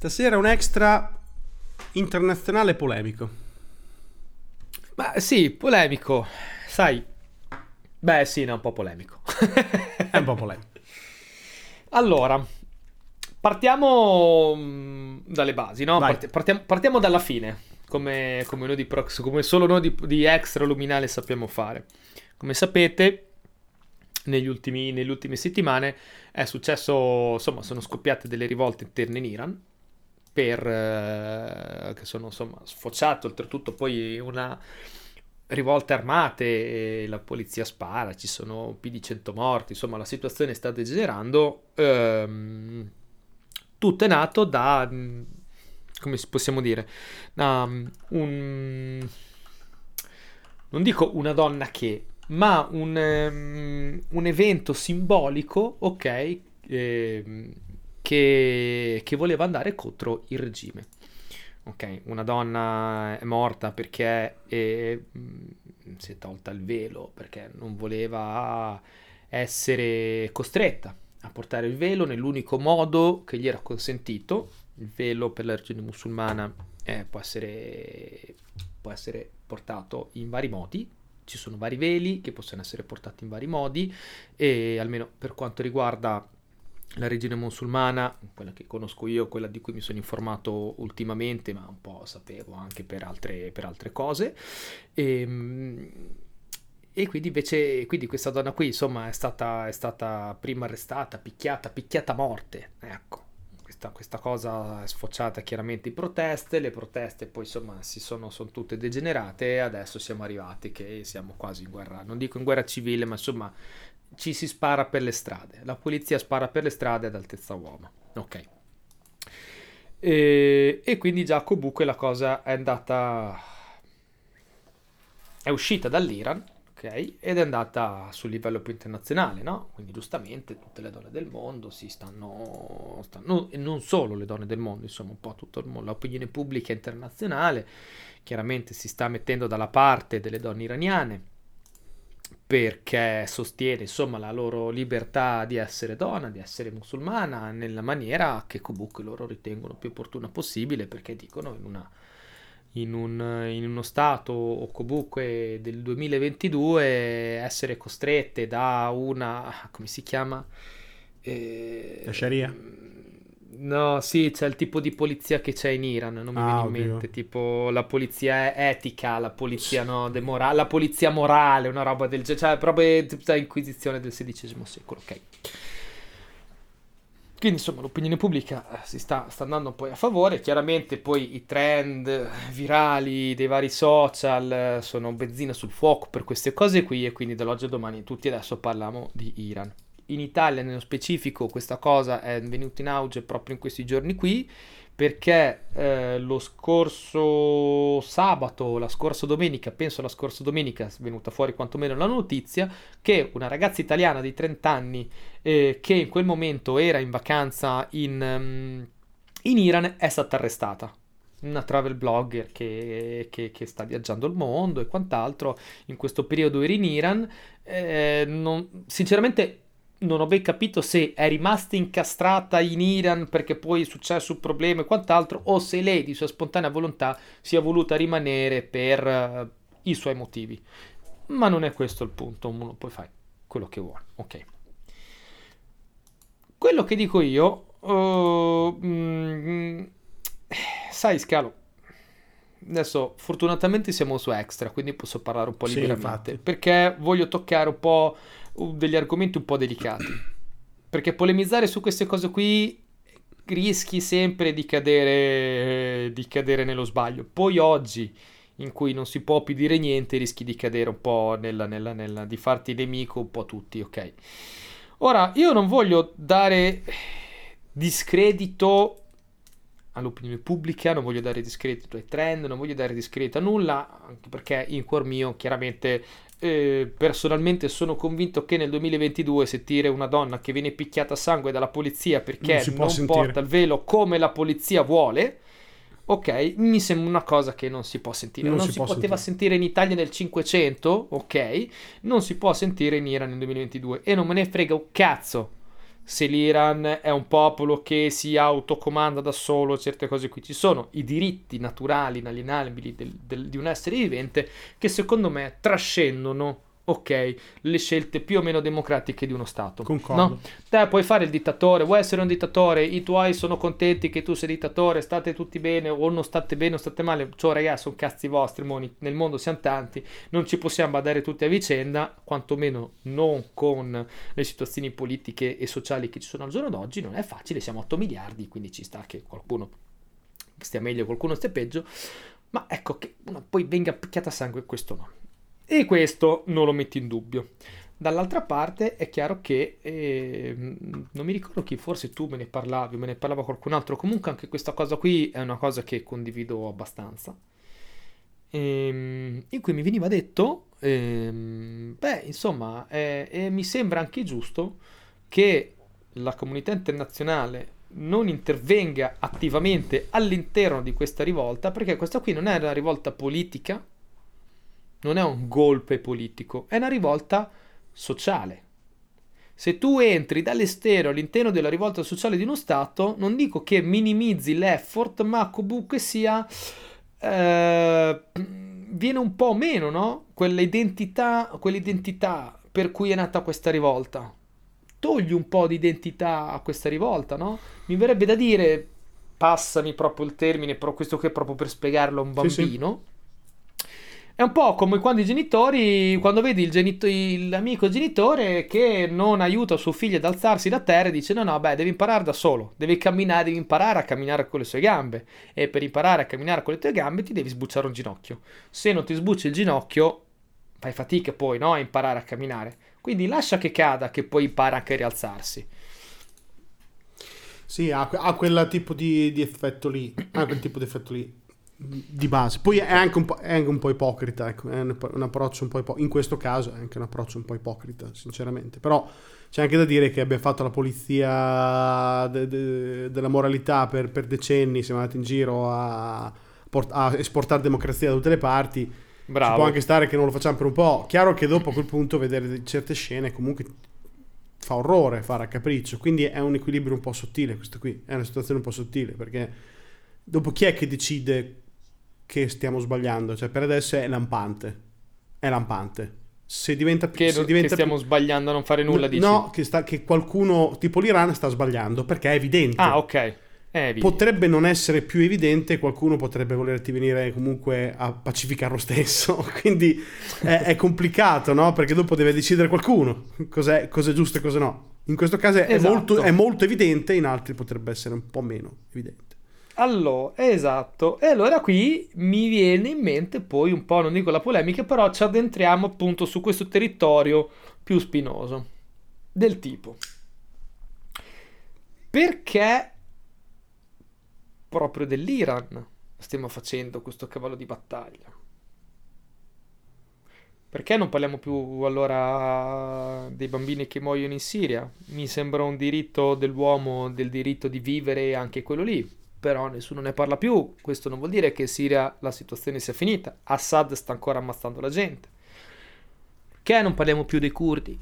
Stasera un extra internazionale polemico. Ma sì, polemico. Sai, beh sì, no, un po' polemico. È un po' polemico. Allora, partiamo mm, dalle basi, no? Parti- partiamo, partiamo dalla fine, come, come noi di Prox, come solo noi di, di Extra Luminale sappiamo fare. Come sapete, negli ultimi, nelle ultime settimane è successo, insomma, sono scoppiate delle rivolte interne in Iran, per, eh, che sono insomma sfociate oltretutto poi una rivolte armate, la polizia spara, ci sono più di 100 morti, insomma la situazione sta degenerando. Ehm, tutto è nato da, mm, come si- possiamo dire, da mm, un... non dico una donna che, ma un, ehm, un evento simbolico, ok, ehm, che, che voleva andare contro il regime. Ok, una donna è morta perché eh, si è tolta il velo, perché non voleva essere costretta a portare il velo nell'unico modo che gli era consentito. Il velo per la religione musulmana eh, può, essere, può essere portato in vari modi. Ci sono vari veli che possono essere portati in vari modi e almeno per quanto riguarda la religione musulmana, quella che conosco io, quella di cui mi sono informato ultimamente, ma un po' sapevo anche per altre, per altre cose. E, e quindi invece quindi questa donna qui, insomma, è stata, è stata prima arrestata, picchiata, picchiata a morte. Ecco, questa, questa cosa è sfociata chiaramente in proteste, le proteste poi insomma si sono, sono tutte degenerate e adesso siamo arrivati che siamo quasi in guerra, non dico in guerra civile, ma insomma ci si spara per le strade. La polizia spara per le strade ad altezza uomo. Ok. E, e quindi già Kobuke la cosa è andata... è uscita dall'Iran, ok? Ed è andata sul livello più internazionale, no? Quindi giustamente tutte le donne del mondo si stanno... stanno e non solo le donne del mondo, insomma un po' tutto il mondo, l'opinione pubblica internazionale chiaramente si sta mettendo dalla parte delle donne iraniane perché sostiene insomma la loro libertà di essere donna, di essere musulmana nella maniera che comunque loro ritengono più opportuna possibile perché dicono in, una, in, un, in uno stato o comunque del 2022 essere costrette da una come si chiama Eh, La Sharia? No, sì, c'è il tipo di polizia che c'è in Iran, non mi Ah, viene in oddio. mente, tipo la polizia etica, la polizia no, de mora- la polizia morale, una roba del genere, cioè proprio tipo da inquisizione del XVI secolo, ok. Quindi insomma l'opinione pubblica eh, si sta, sta andando poi a favore, chiaramente poi i trend virali dei vari social eh, sono benzina sul fuoco per queste cose qui e quindi dall'oggi al domani tutti adesso parliamo di Iran. In Italia nello specifico questa cosa è venuta in auge proprio in questi giorni qui perché eh, lo scorso sabato, la scorsa domenica, penso la scorsa domenica è venuta fuori quantomeno la notizia che una ragazza italiana di 30 anni eh, che in quel momento era in vacanza in, ehm, in Iran è stata arrestata. Una travel blogger che, che- che sta viaggiando il mondo e quant'altro. In questo periodo era in Iran. Eh, non- sinceramente non ho ben capito se è rimasta incastrata in Iran perché poi è successo un problema e quant'altro, o se lei di sua spontanea volontà sia voluta rimanere per eh, i suoi motivi. Ma non è questo il punto, uno poi fai quello che vuole. Ok. Quello che dico io, uh, mm, sai Scalo, adesso fortunatamente siamo su Extra, quindi posso parlare un po' Sì, liberamente, infatti. perché voglio toccare un po' uh, degli argomenti un po' delicati, perché polemizzare su queste cose qui rischi sempre di cadere, di cadere nello sbaglio. Poi oggi, in cui non si può più dire niente, rischi di cadere un po' nella, nella, nella, di farti nemico un po' tutti, ok? Ora, io non voglio dare discredito all'opinione pubblica, non voglio dare discredito ai trend, non voglio dare discredito a nulla, anche perché in cuor mio chiaramente eh, personalmente sono convinto che nel 2022 sentire una donna che viene picchiata a sangue dalla polizia perché Non non sentire. porta il velo come la polizia vuole, ok, mi sembra una cosa che non si può sentire. Non Non, si si, poteva sentire in Italia nel 500, ok, non si può sentire in Iran nel 2022 e non me ne frega un cazzo se l'Iran è un popolo che si autocomanda da solo, certe cose qui. Ci sono, i diritti naturali, inalienabili del, del, di un essere vivente che secondo me trascendono ok, le scelte più o meno democratiche di uno Stato. Concordo. No? Te puoi fare il dittatore, vuoi essere un dittatore, i tuoi sono contenti che tu sei dittatore, state tutti bene o non state bene o state male, cioè ragazzi sono cazzi vostri, moni. nel mondo siamo tanti, non ci possiamo badare tutti a vicenda, quantomeno non con le situazioni politiche e sociali che ci sono al giorno d'oggi, non è facile, siamo 8 miliardi, quindi ci sta che qualcuno stia meglio, qualcuno stia peggio, ma ecco che una poi venga picchiata a sangue questo no. E questo non lo metti in dubbio. Dall'altra parte è chiaro che eh, non mi ricordo chi, forse tu me ne parlavi, me ne parlava qualcun altro. Comunque, anche questa cosa qui è una cosa che condivido abbastanza. Ehm, in cui mi veniva detto, ehm, beh, insomma, eh, eh, mi sembra anche giusto che la comunità internazionale non intervenga attivamente all'interno di questa rivolta, perché questa qui non è una rivolta politica non è un golpe politico, è una rivolta sociale. Se tu entri dall'esterno all'interno della rivolta sociale di uno Stato, non dico che minimizzi l'effort, ma comunque sia... Eh, viene un po' meno, no? Quell'identità, quell'identità per cui è nata questa rivolta. Togli un po' di identità a questa rivolta, no? Mi verrebbe da dire, passami proprio il termine, però questo qui è proprio per spiegarlo a un bambino. Sì, sì è un po' come quando i genitori, quando vedi genito- l'amico genitore che non aiuta suo figlio ad alzarsi da terra e dice no no beh devi imparare da solo, devi camminare, devi imparare a camminare con le sue gambe e per imparare a camminare con le tue gambe ti devi sbucciare un ginocchio. Se non ti sbucci il ginocchio fai fatica poi no, a imparare a camminare. Quindi lascia che cada che poi impara anche a rialzarsi. Sì, ha, ha quel tipo di, di effetto lì. Ha quel tipo di effetto lì di base. Poi è anche un po', anche un po ipocrita, ecco, è un, un, approccio un po' ipocrita. In questo caso è anche un approccio un po' ipocrita, sinceramente. Però c'è anche da dire che abbia fatto la polizia de, de, della moralità per, per, decenni, siamo andati in giro a, a, esportare democrazia da tutte le parti. Bravo. Ci può anche stare che non lo facciamo per un po'. Chiaro che dopo a quel punto vedere certe scene comunque fa orrore fare a capriccio. Quindi è un equilibrio un po' sottile questo qui. È una situazione un po' sottile perché dopo chi è che decide che stiamo sbagliando. Cioè, per adesso è lampante. È lampante. Se diventa più. Che, se diventa che stiamo più... sbagliando a non fare nulla, dici? No, che, sta, che qualcuno, tipo l'Iran, sta sbagliando perché è evidente. Ah, ok. Potrebbe non essere più evidente, qualcuno potrebbe volerti venire comunque a pacificare lo stesso, quindi è, è, complicato, no? Perché dopo deve decidere qualcuno cos'è, cos'è giusto e cosa no. In questo caso è, esatto. molto, è molto evidente, in altri potrebbe essere un po' meno evidente. Allora, esatto. E allora qui mi viene in mente poi un po', non dico la polemica, però ci addentriamo appunto su questo territorio più spinoso. Del tipo. Perché proprio dell'Iran stiamo facendo questo cavallo di battaglia? Perché non parliamo più allora dei bambini che muoiono in Siria? Mi sembra un diritto dell'uomo, del diritto di vivere anche quello lì però nessuno ne parla più. Questo non vuol dire che in Siria la situazione sia finita. Assad sta ancora ammazzando la gente. Che non parliamo più dei curdi,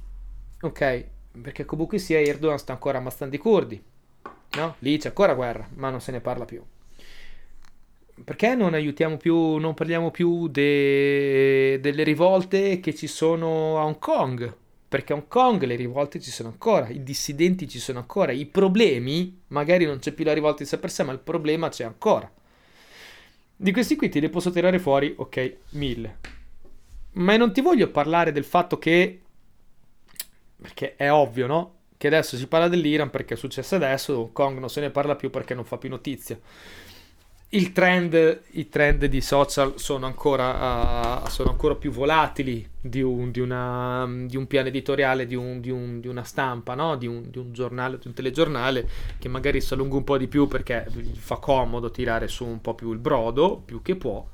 ok? Perché comunque sia Erdogan sta ancora ammazzando i curdi, no? Lì c'è ancora guerra, ma non se ne parla più. Perché non aiutiamo più, non parliamo più de, delle rivolte che ci sono a Hong Kong? Perché a Hong Kong le rivolte ci sono ancora, i dissidenti ci sono ancora, i problemi, magari non c'è più la rivolta in sé per sé, ma il problema c'è ancora. Di questi qui te ne posso tirare fuori, ok, mille. Ma non ti voglio parlare del fatto che, perché è ovvio, no? Che adesso si parla dell'Iran perché è successo adesso, Hong Kong non se ne parla più perché non fa più notizia il trend, i trend di social sono ancora, uh, sono ancora più volatili di un, di, una, di un piano editoriale, di, un, di, una stampa, no? di, un, giornale, di un telegiornale che magari si allunga un po' di più perché fa comodo tirare su un po' più il brodo, più che può.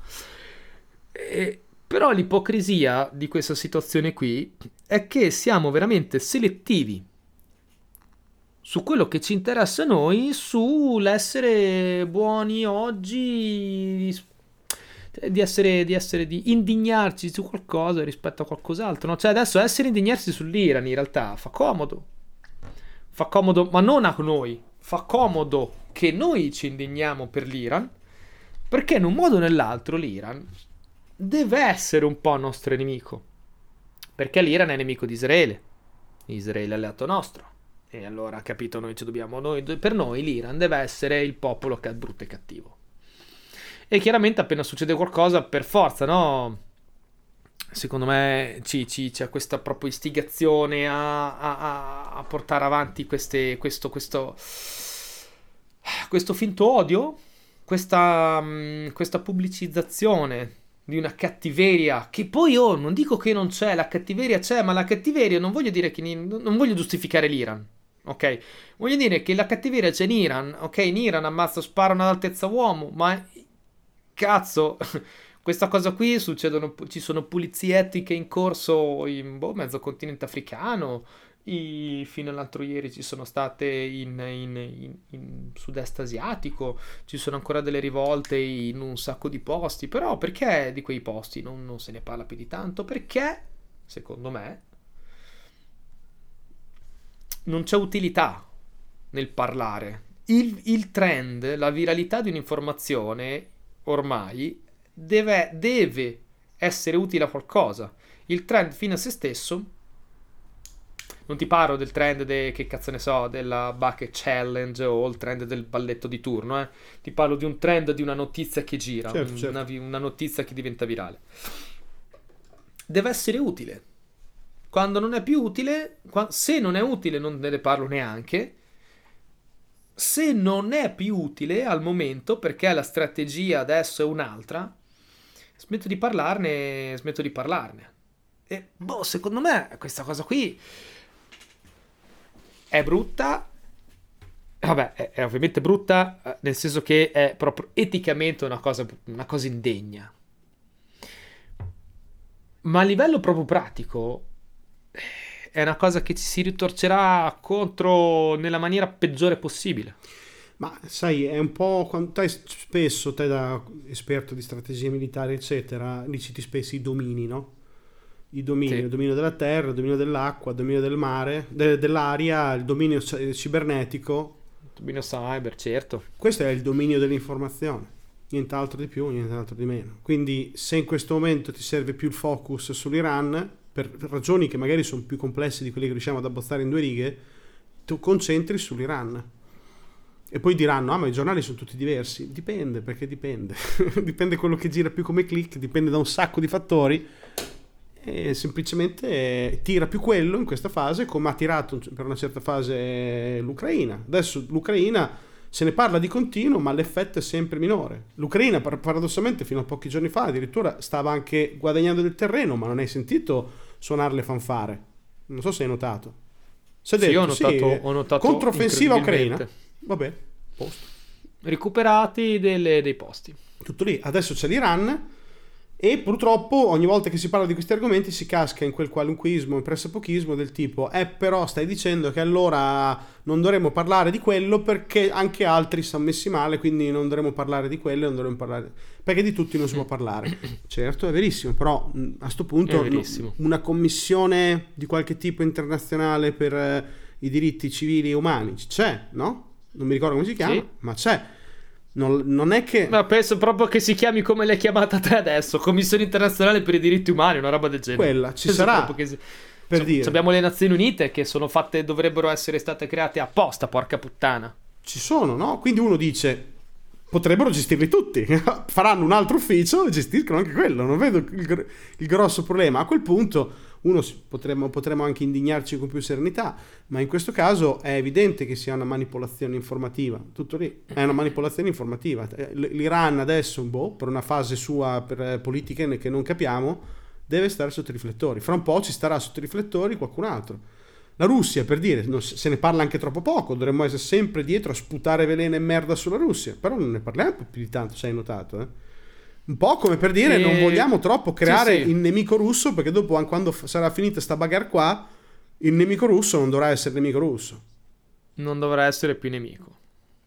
E, però l'ipocrisia di questa situazione qui è che siamo veramente selettivi su quello che ci interessa a noi, sull'essere buoni oggi, di essere, di essere, di indignarci su qualcosa rispetto a qualcos'altro. No? Cioè adesso essere indignarsi sull'Iran in realtà fa comodo. fa comodo, ma non a noi, fa comodo che noi ci indigniamo per l'Iran, perché in un modo o nell'altro l'Iran deve essere un po' nostro nemico, perché l'Iran è nemico di Israele, Israele è alleato nostro. E allora, capito, noi ci dobbiamo. Noi, per noi l'Iran deve essere il popolo che è brutto e cattivo. E chiaramente appena succede qualcosa, per forza, no? Secondo me ci, ci, c'è questa proprio istigazione a, a, a portare avanti queste, questo, questo, questo finto odio, questa, mm, questa pubblicizzazione di una cattiveria che poi oh, non dico che non c'è, la cattiveria c'è, ma la cattiveria non voglio dire che non voglio giustificare l'Iran. Ok, voglio dire che la cattiveria c'è in Iran. Ok, in Iran ammazza, sparano ad altezza uomo, ma cazzo, questa cosa qui succedono, ci sono pulizie etiche in corso in boh, mezzo continente africano. I, fino all'altro ieri ci sono state in, in, in, in, sud-est asiatico, ci sono ancora delle rivolte in un sacco di posti, però perché di quei posti non, non se ne parla più di tanto? Perché, secondo me, non c'è utilità nel parlare. Il, il trend, la viralità di un'informazione ormai deve, deve essere utile a qualcosa. Il trend fino a se stesso non ti parlo del trend de, che cazzo ne so, della bucket challenge o il trend del balletto di turno, eh. Ti parlo di un trend di una notizia che gira, certo, un, certo. Una, una, notizia che diventa virale. Deve essere utile. Quando non è più utile, se non è utile non ne parlo neanche. Se non è più utile al momento perché la strategia adesso è un'altra, smetto di parlarne, smetto di parlarne. E boh, secondo me questa cosa qui è brutta. Vabbè, è, è ovviamente brutta, eh, nel senso che è proprio eticamente una cosa, una cosa indegna. Ma a livello proprio pratico, è una cosa che ci si ritorcerà contro nella maniera peggiore possibile. Ma sai, è un po' quando te spesso, te da esperto di strategie militari, eccetera, li citi spesso i domini, no? i domini, sì. il dominio della terra, il dominio dell'acqua, il dominio del mare, de- dell'aria, il dominio cibernetico. Il dominio cyber, certo. Questo è il dominio dell'informazione, nient'altro di più, nient'altro di meno. Quindi se in questo momento ti serve più il focus sull'Iran, per ragioni che magari sono più complesse di quelle che riusciamo ad abbozzare in due righe, tu concentri sull'Iran. E poi diranno, ah ma i giornali sono tutti diversi. Dipende, perché dipende. dipende quello che gira più come click, dipende da un sacco di fattori e semplicemente tira più quello in questa fase come ha tirato per una certa fase l'Ucraina. Adesso l'Ucraina se ne parla di continuo, ma l'effetto è sempre minore. L'Ucraina, paradossalmente, fino a pochi giorni fa addirittura stava anche guadagnando del terreno, ma non hai sentito suonare le fanfare. Non so se hai notato. Detto, sì, ho notato, sì, ho notato controffensiva ucraina. Vabbè, posto. Recuperati delle, dei posti. Tutto lì. Adesso c'è l'Iran e purtroppo ogni volta che si parla di questi argomenti si casca in quel qualunquismo, in pressapochismo del tipo, eh però stai dicendo che allora non dovremmo parlare di quello perché anche altri sono messi male, quindi non dovremmo parlare di quello, non dovremmo parlare... perché di tutti non si può parlare. certo, è verissimo, però a questo punto una commissione di qualche tipo internazionale per eh, i diritti civili e umani c'è, no? Non mi ricordo come si chiama, sì. ma c'è non, non, è che. Ma penso proprio che si chiami come l'hai chiamata te adesso: Commissione internazionale per i diritti umani, una roba del genere. Quella ci penso sarà. Si... Per so, dire. Abbiamo le Nazioni Unite che sono fatte, dovrebbero essere state create apposta, porca puttana. Ci sono, no? Quindi uno dice: potrebbero gestirli tutti. Faranno un altro ufficio e gestiscono anche quello. Non vedo il, il grosso problema. A quel punto uno potremmo, potremmo, anche indignarci con più serenità, ma in questo caso è evidente che sia una manipolazione informativa, tutto lì, è una manipolazione informativa. Eh, L'Iran adesso, boh, per una fase sua, per eh, politiche che non capiamo, deve stare sotto i riflettori. Fra un po' ci starà sotto i riflettori qualcun altro. La Russia, per dire, se ne parla anche troppo poco, dovremmo essere sempre dietro a sputare veleno e merda sulla Russia, però non ne parliamo più di tanto, se hai notato, eh? Un po' come per dire, e... non vogliamo troppo creare sì, sì. il nemico russo, perché dopo, quando sarà finita sta bagarre qua, il nemico russo non dovrà essere nemico russo. Non dovrà essere più nemico.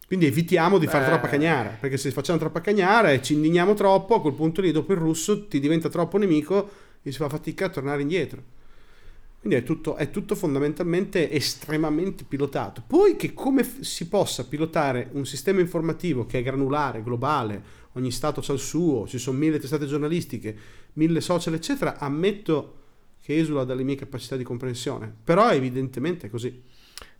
Quindi evitiamo di fare troppa cagnara, perché se facciamo troppa cagnara e ci indigniamo troppo, a quel punto lì dopo il russo ti diventa troppo nemico e si fa fatica a tornare indietro. Quindi è tutto, è tutto fondamentalmente estremamente pilotato. Poi che come f- si possa pilotare un sistema informativo che è granulare, globale, ogni stato ha il suo, ci sono mille testate giornalistiche, mille social, eccetera, ammetto che esula dalle mie capacità di comprensione. Però evidentemente è così.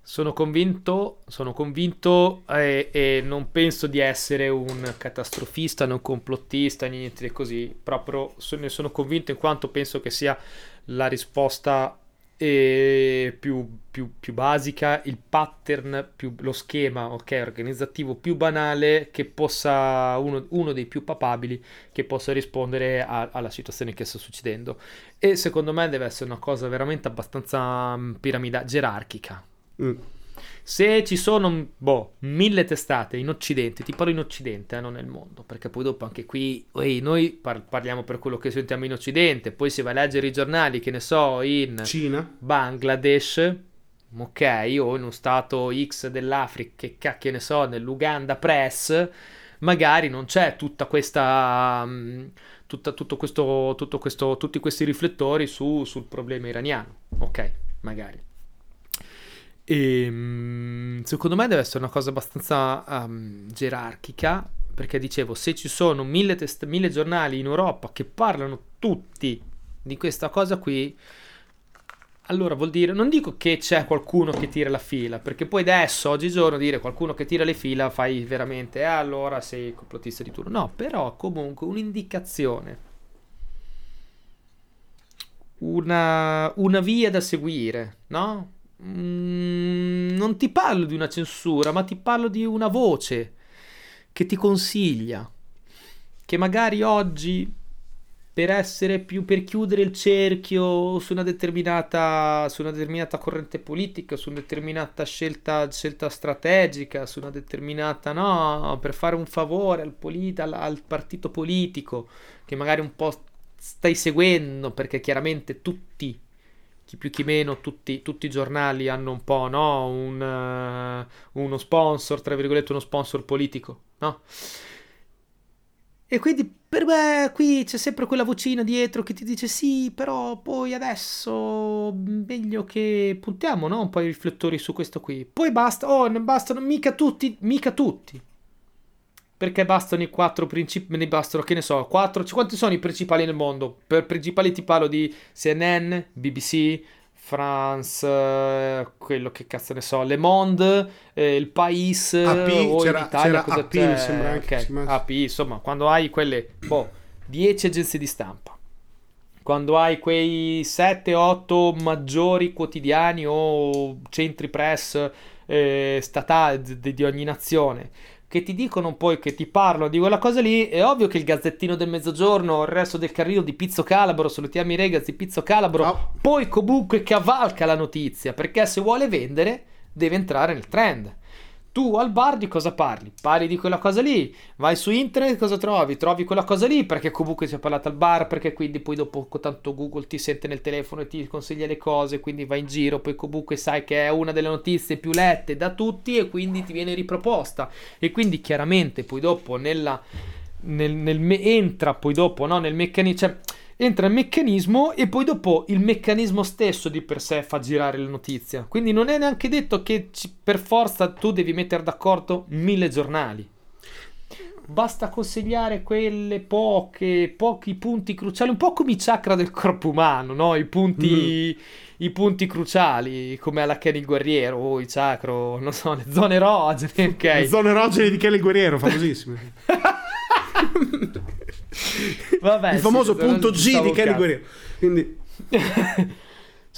Sono convinto, sono convinto e, e, non penso di essere un catastrofista, non complottista, niente di così. Proprio ne sono convinto in quanto penso che sia la risposta eh, più, più, più, basica, il pattern, più, lo schema okay, organizzativo più banale che possa, uno, uno dei più papabili che possa rispondere a, alla situazione che sta succedendo. E secondo me deve essere una cosa veramente abbastanza mm, piramidale, gerarchica Mm. Se ci sono, boh, mille testate in Occidente, ti parlo in Occidente, eh, non nel mondo, perché poi dopo anche qui, ehi, noi par- parliamo per quello che sentiamo in Occidente, poi se vai a leggere i giornali, che ne so, in Cina, Bangladesh, ok, o in uno stato X dell'Africa, che cacchio ne so, nell'Uganda Press, magari non c'è tutta questa... Um, tutta, tutto questo, tutto questo, tutti questi riflettori su, sul problema iraniano, ok, magari. E ehm, secondo me deve essere una cosa abbastanza um, gerarchica, perché dicevo, se ci sono mille, test- mille giornali in Europa che parlano tutti di questa cosa qui, allora vuol dire, non dico che c'è qualcuno che tira la fila, perché poi adesso, oggigiorno, dire qualcuno che tira le fila fai veramente, eh, allora sei complottista di turno. No, però comunque un'indicazione, una, una via da seguire, no? Mm, non ti parlo di una censura, ma ti parlo di una voce che ti consiglia, che magari oggi per essere più per chiudere il cerchio su una determinata su una determinata corrente politica, su una determinata scelta, scelta strategica, su una determinata no, per fare un favore al, polit- al, al partito politico che magari un po' stai seguendo perché chiaramente tutti chi più chi meno, tutti, tutti i giornali hanno un po', no? Un, uh, uno sponsor, tra virgolette, uno sponsor politico, no? E quindi per me qui c'è sempre quella vocina dietro che ti dice sì, però poi adesso meglio che puntiamo, no? Un po' i riflettori su questo qui. Poi basta, oh, non bastano mica tutti, mica tutti. Perché bastano i quattro principali, ne bastano, che ne so, quattro, quanti sono i principali nel mondo? Per principali ti parlo di CNN, BBC, France, eh, quello che cazzo ne so, Le Monde, eh, Il Pais, AP, o c'era, in Italia c'era AP, mi sembra anche okay. AP, insomma, quando hai quelle, boh, 10 agenzie di stampa, quando hai quei 7-8 maggiori quotidiani o centri press eh, statali di, di ogni nazione, che ti dicono poi che ti parlano di quella cosa lì, è ovvio che il gazzettino del mezzogiorno, il resto del carrino di Pizzo Calabro, salutiamo i ragazzi di Pizzo Calabro, no. poi comunque cavalca la notizia, perché se vuole vendere deve entrare nel trend. Tu al bar di cosa parli? Parli di quella cosa lì, vai su internet cosa trovi? Trovi quella cosa lì perché comunque si è parlato al bar, perché quindi poi dopo tanto Google ti sente nel telefono e ti consiglia le cose, quindi vai in giro, poi comunque sai che è una delle notizie più lette da tutti e quindi ti viene riproposta. E quindi chiaramente poi dopo nella, nel, nel entra poi dopo no, nel meccanismo... Cioè, entra il meccanismo e poi dopo il meccanismo stesso di per sé fa girare la notizia. Quindi non è neanche detto che per forza tu devi mettere d'accordo mille giornali. Basta consigliare quelle poche, pochi punti cruciali, un po' come i chakra del corpo umano, no? I punti, mm. i punti cruciali, come alla Kenny Guerriero, o oh, i chakra, non so, le zone erogene, ok? Le zone erogene di Kenny Guerriero, famosissime. Vabbè, il famoso sì, punto G di Kenny Guerriero. Quindi...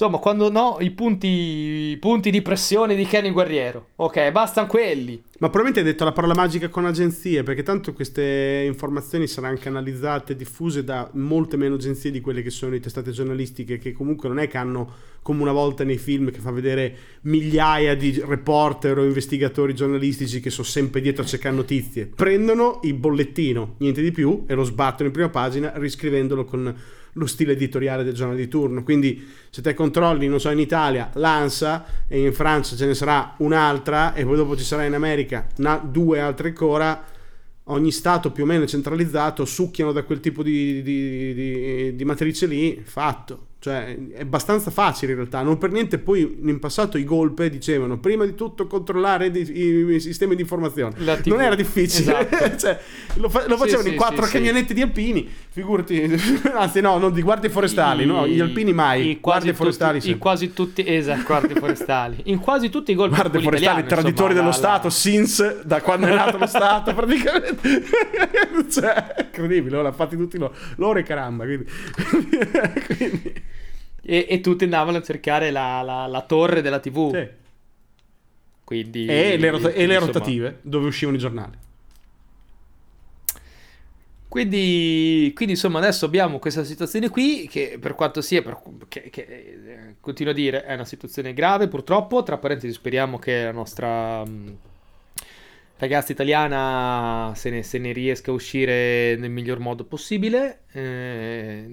Insomma, quando no, i punti, i punti di pressione di Kenny Guerriero. Ok, bastano quelli. Ma probabilmente hai detto la parola magica con agenzie, perché tanto queste informazioni saranno anche analizzate e diffuse da molte meno agenzie di quelle che sono le testate giornalistiche, che comunque non è che hanno, come una volta nei film, che fa vedere migliaia di reporter o investigatori giornalistici che sono sempre dietro a cercare notizie. Prendono il bollettino, niente di più, e lo sbattono in prima pagina, riscrivendolo con lo stile editoriale del giornale di turno. Quindi se te controlli, non so, in Italia l'ANSA e in Francia ce ne sarà un'altra e poi dopo ci sarà in America una, due altre ancora, ogni stato più o meno centralizzato succhiano da quel tipo di, di, di, di matrice lì, fatto. Cioè, è abbastanza facile in realtà. Non per niente poi in passato i golpe dicevano prima di tutto controllare i, i, i sistemi di informazione. Non era difficile. Esatto. cioè, lo, fa- lo, facevano sì, in quattro sì, camionetti sì. di alpini. Figurati, anzi no, non di guardie forestali, I, no, gli alpini mai. guardie forestali tutti, in quasi tutti, esatto, guardie forestali. In quasi tutti i golpe Guardie forestali, traditori dello la, Stato, la... SINS, da quando è nato lo Stato praticamente. cioè, incredibile, l'ha fatti tutti loro, loro e caramba. Quindi... quindi... E, e, tutti andavano a cercare la, la, la torre della TV. Sì. Quindi, e le, rot- e le rotative dove uscivano i giornali. Quindi, quindi, insomma adesso abbiamo questa situazione qui che per quanto sia, per, che, che, eh, continuo a dire, è una situazione grave purtroppo, tra parentesi speriamo che la nostra mh, ragazza italiana se ne, se ne, riesca a uscire nel miglior modo possibile. Eh,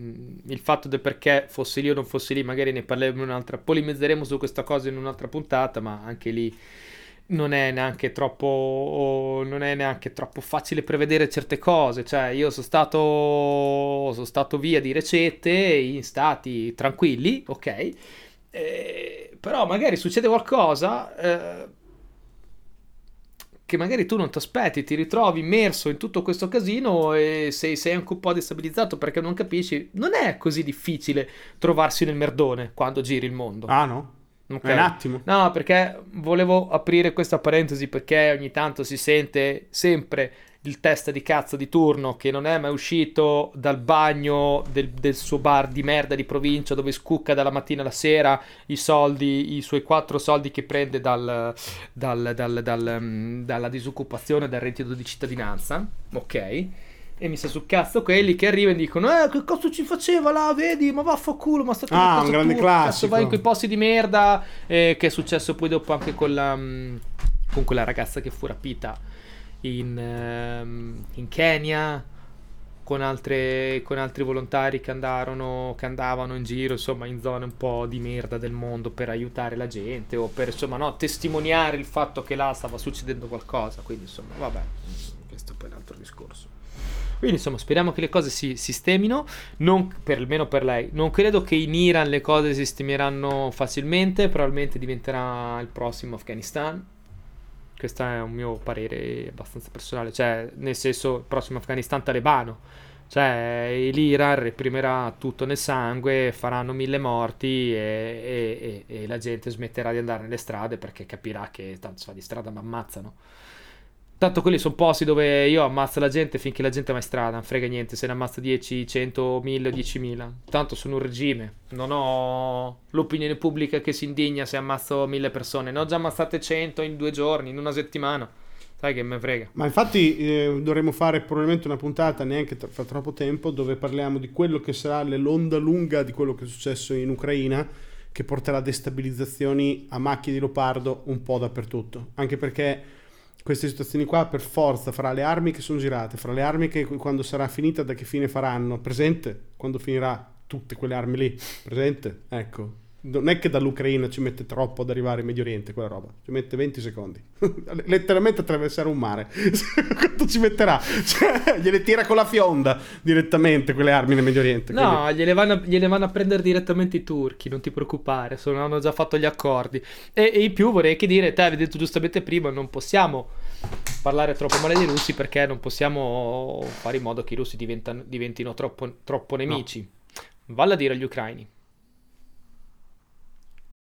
il fatto del perché fosse lì o non fosse lì, magari ne parleremo in un'altra, polemizzeremo su questa cosa in un'altra puntata, ma anche lì non è neanche troppo non è neanche troppo facile prevedere certe cose cioè io sono stato sono stato via di recente in stati tranquilli ok eh, però magari succede qualcosa eh, che magari tu non ti aspetti, ti ritrovi immerso in tutto questo casino e sei, sei, anche un po' destabilizzato perché non capisci. Non è così difficile trovarsi nel merdone quando giri il mondo. Ah no? Okay. Un attimo. No, perché volevo aprire questa parentesi perché ogni tanto si sente sempre il testa di cazzo di turno che non è mai uscito dal bagno del, del, suo bar di merda di provincia dove scucca dalla mattina alla sera i soldi, i suoi quattro soldi che prende dal, dal, dal, mm, dalla disoccupazione, dal reddito di cittadinanza, ok? E mi sta sul cazzo quelli che arrivano e dicono Eh che cazzo ci faceva là vedi? Ma vaffanculo ma sta Ah un grande tu, classico. cazzo, Vai in quei posti di merda. Eh, Che è successo poi dopo anche con la mm, Con quella ragazza che fu rapita in, ehm, in Kenya con, altre, con, altri volontari che, andarono, che andavano in giro, insomma, in zone un po' di merda del mondo per aiutare la gente o per, insomma, no, testimoniare il fatto che là stava succedendo qualcosa. Quindi, insomma, vabbè, questo è poi un altro discorso. Quindi, insomma, speriamo che le cose si sistemino, non, per, almeno per lei. Non credo che in Iran le cose si sistemeranno facilmente, probabilmente diventerà il prossimo Afghanistan questo è un mio parere abbastanza personale, cioè nel senso il prossimo Afghanistan talebano, cioè l'Iran reprimerà tutto nel sangue, faranno mille morti e, e, e, e la gente smetterà di andare nelle strade perché capirà che tanto fa di strada mi ammazzano. Tanto quelli sono posti dove io ammazzo la gente finché la gente va in strada, non frega niente, se ne ammazza 10, 100, 1000, 10.000. Tanto sono un regime, non ho l'opinione pubblica che si indigna se ammazzo mille persone, ne ho già ammazzate 100 in due giorni, in una settimana. Sai che me frega. Ma infatti eh, dovremmo fare probabilmente una puntata neanche tra, fra troppo tempo dove parliamo di quello che sarà l'onda lunga di quello che è successo in Ucraina che porterà destabilizzazioni a macchie di leopardo un po' dappertutto. Anche perché queste situazioni qua per forza fra le armi che sono girate, fra le armi che quando sarà finita da che fine faranno, presente? Quando finirà tutte quelle armi lì, presente, ecco. Non è che dall'Ucraina ci mette troppo ad arrivare in Medio Oriente quella roba, ci mette 20 secondi. Letteralmente attraversare un mare. Quanto ci metterà? Cioè, gliele tira con la fionda direttamente quelle armi nel Medio Oriente. No, quindi... gliele, vanno, gliele, vanno, a prendere direttamente i turchi, non ti preoccupare, sono, hanno già fatto gli accordi. E, e in più vorrei anche dire, te avevi detto giustamente prima, non possiamo parlare troppo male dei russi perché non possiamo fare in modo che i russi diventino troppo, troppo nemici. No. Valla a dire agli ucraini